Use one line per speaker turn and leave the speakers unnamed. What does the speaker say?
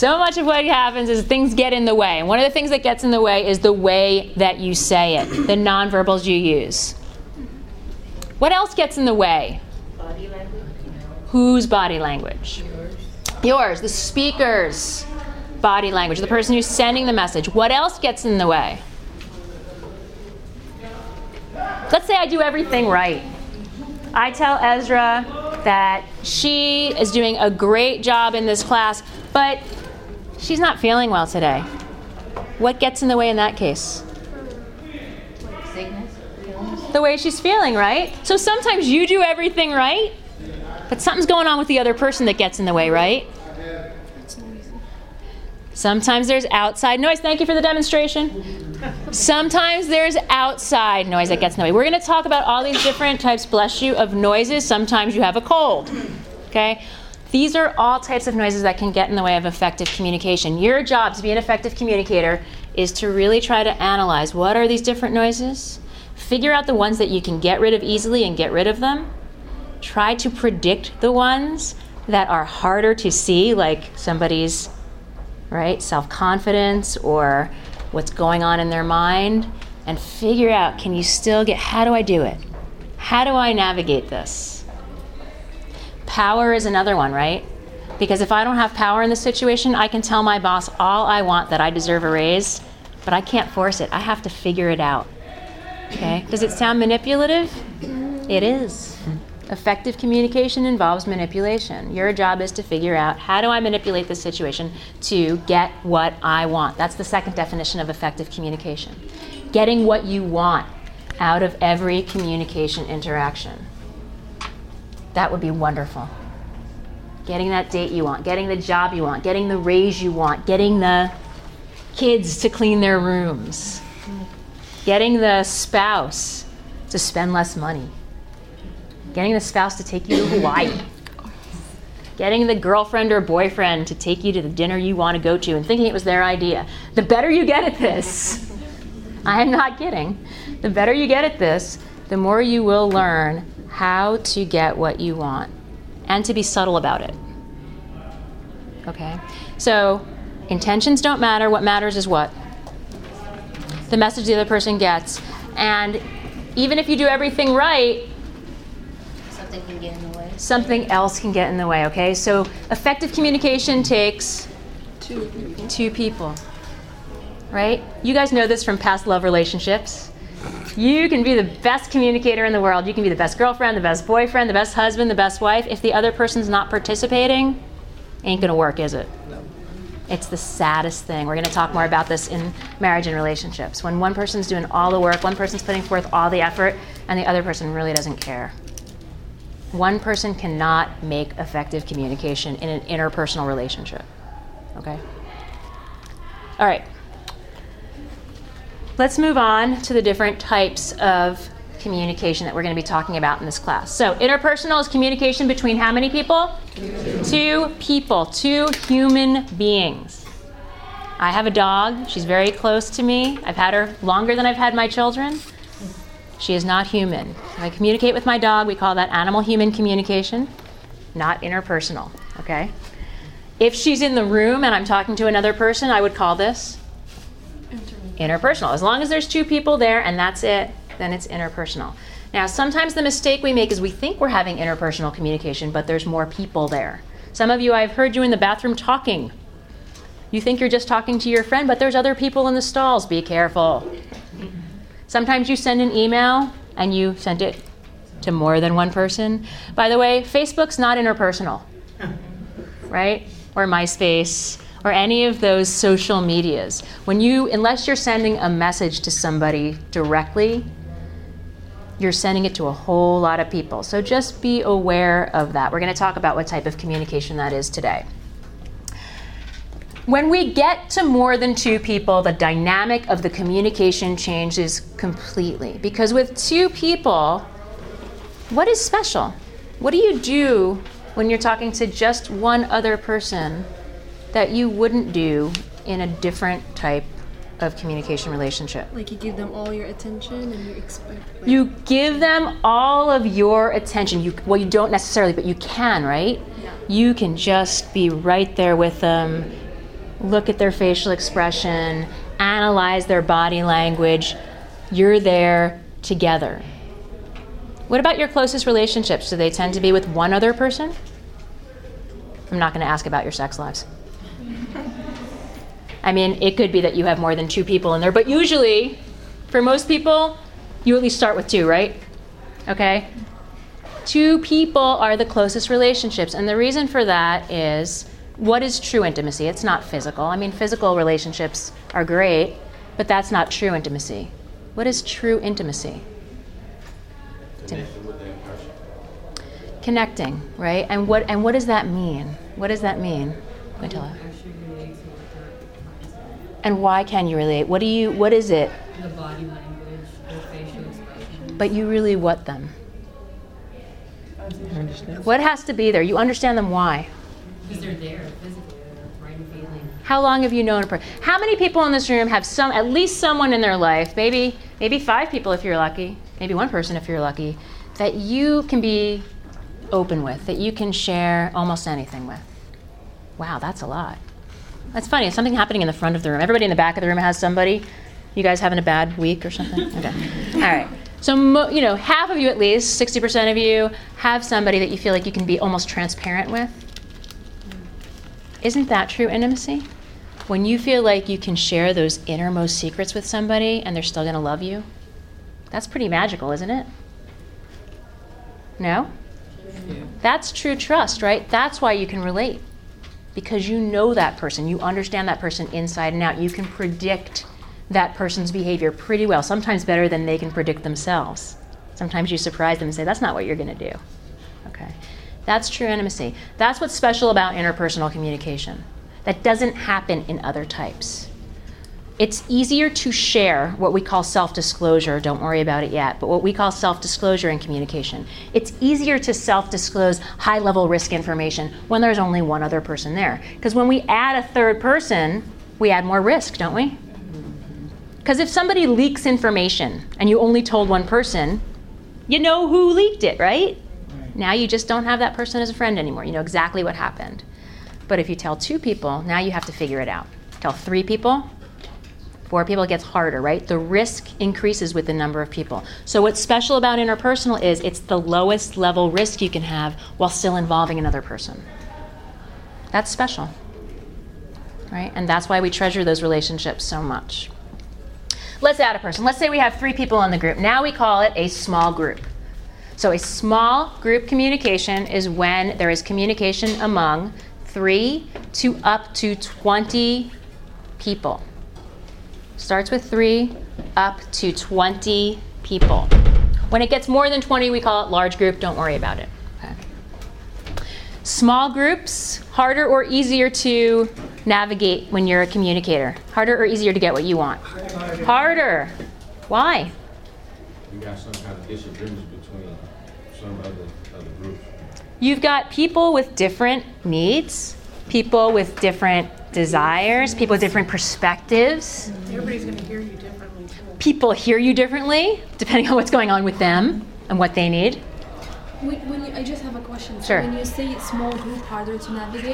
So much of what happens is things get in the way. And one of the things that gets in the way is the way that you say it, the nonverbals you use. What else gets in the way?
Body language.
Whose body language?
Yours.
Yours, the speaker's body language, the person who's sending the message. What else gets in the way? Let's say I do everything right. I tell Ezra that she is doing a great job in this class, but she's not feeling well today. What gets in the way in that case?
Sickness.
The way she's feeling, right? So sometimes you do everything right, but something's going on with the other person that gets in the way, right? Sometimes there's outside noise. Thank you for the demonstration. Sometimes there's outside noise that gets in the way. We're going to talk about all these different types, bless you, of noises. Sometimes you have a cold. Okay? These are all types of noises that can get in the way of effective communication. Your job to be an effective communicator is to really try to analyze what are these different noises, figure out the ones that you can get rid of easily and get rid of them. Try to predict the ones that are harder to see, like somebody's right? Self confidence or what's going on in their mind, and figure out can you still get, how do I do it? How do I navigate this? Power is another one, right? Because if I don't have power in the situation, I can tell my boss all I want that I deserve a raise, but I can't force it. I have to figure it out. Okay? Does it sound manipulative? It is. Effective communication involves manipulation. Your job is to figure out how do I manipulate this situation to get what I want. That's the second definition of effective communication. Getting what you want out of every communication interaction. That would be wonderful. Getting that date you want, getting the job you want, getting the raise you want, getting the kids to clean their rooms, getting the spouse to spend less money getting the spouse to take you to Hawaii, getting the girlfriend or boyfriend to take you to the dinner you want to go to and thinking it was their idea. The better you get at this, I am not kidding, the better you get at this, the more you will learn how to get what you want and to be subtle about it. Okay? So, intentions don't matter. What matters is what? The message the other person gets. And even if you do everything right,
Something can get in the way.
something else can get in the way, okay? So effective communication takes
Two people.
two people, right? You guys know this from past love relationships. You can be the best communicator in the world. You can be the best girlfriend, the best boyfriend, the best husband, the best wife. If the other person's not participating, ain't gonna work, is it? It's the saddest thing. We're going to talk more about this in marriage and relationships. When one person's doing all the work, one person's putting forth all the effort, and the other person really doesn't care. One person cannot make effective communication in an interpersonal relationship. Okay? All right. Let's move on to the different types of communication that we're going to be talking about in this class. So, interpersonal is communication between how many people? Two people, two human beings. I have a dog. She's very close to me. I've had her longer than I've had my children. She is not human. I communicate with my dog, we call that animal human communication, not interpersonal. Okay? If she's in the room and I'm talking to another person, I would call this interpersonal. As long as there's two people there and that's it, then it's interpersonal. Now, sometimes the mistake we make is we think we're having interpersonal communication, but there's more people there. Some of you, I've heard you in the bathroom talking. You think you're just talking to your friend, but there's other people in the stalls. Be careful. Sometimes you send an email and you send it to more than one person. By the way, Facebook's not interpersonal, right? Or MySpace or any of those social medias. When you, unless you're sending a message to somebody directly, you're sending it to a whole lot of people. So just be aware of that. We're going to talk about what type of communication that is today. When we get to more than two people, the dynamic of the communication changes completely. Because with two people, what is special? What do you do when you're talking to just one other person that you wouldn't do in a different type of communication relationship?
Like you give them all your attention and you expect. Like,
You give them all of your attention. You well, you don't necessarily, but you can, right?
Yeah.
You can just be right there with them. look at their facial expression, analyze their body language. You're there together. What about your closest relationships? Do they tend to be with one other person? I'm not going to ask about your sex lives. I mean, it could be that you have more than two people in there, but usually, for most people, you at least start with two, right? Okay? Two people are the closest relationships, and the reason for that is what is true intimacy? It's not physical. I mean, physical relationships are great, but that's not true intimacy. What is true intimacy? Connecting, right? And what and what does that mean? What does that mean? Quintilla? And why can you relate? What do you what is it?
The body language, the facial expression.
But you really what them?
Understand?
What has to be there? You understand them why?
Because they're there physically, they're right and feeling.
How long have you known a person? How many people in this room have some, at least someone in their life, maybe, maybe five people if you're lucky, maybe one person if you're lucky, that you can be open with, that you can share almost anything with? Wow, that's a lot. That's funny. It's something happening in the front of the room. Everybody in the back of the room has somebody. You guys having a bad week or something? Okay. All right. So, mo- you know, half of you at least, 60% of you, have somebody that you feel like you can be almost transparent with. Isn't that true intimacy? When you feel like you can share those innermost secrets with somebody and they're still going to love you? That's pretty magical, isn't it? No? That's true trust, right? That's why you can relate. Because you know that person, you understand that person inside and out. You can predict that person's behavior pretty well, sometimes better than they can predict themselves. Sometimes you surprise them and say, that's not what you're going to do. Okay. That's true intimacy. That's what's special about interpersonal communication. That doesn't happen in other types. It's easier to share what we call self disclosure, don't worry about it yet, but what we call self disclosure in communication. It's easier to self disclose high level risk information when there's only one other person there. Because when we add a third person, we add more risk, don't we? Because if somebody leaks information and you only told one person, you know who leaked it, right? Now you just don't have that person as a friend anymore. You know exactly what happened. But if you tell two people, now you have to figure it out. Tell three people, four people, it gets harder, right? The risk increases with the number of people. So what's special about interpersonal is it's the lowest level risk you can have while still involving another person. That's special. Right? And that's why we treasure those relationships so much. Let's add a person. Let's say we have three people in the group. Now we call it a small group. So, a small group communication is when there is communication among three to up to 20 people. Starts with three, up to 20 people. When it gets more than 20, we call it large group. Don't worry about it. Okay. Small groups, harder or easier to navigate when you're a communicator? Harder or easier to get what you want? Harder. Why?
You got some kind of disagreements between some other, other groups.
You've got people with different needs, people with different desires, people with different perspectives.
Everybody's gonna hear you differently too.
People hear you differently depending on what's going on with them and what they need.
When, when you, I just have a question. So
Sure.
When you say small group harder to navigate,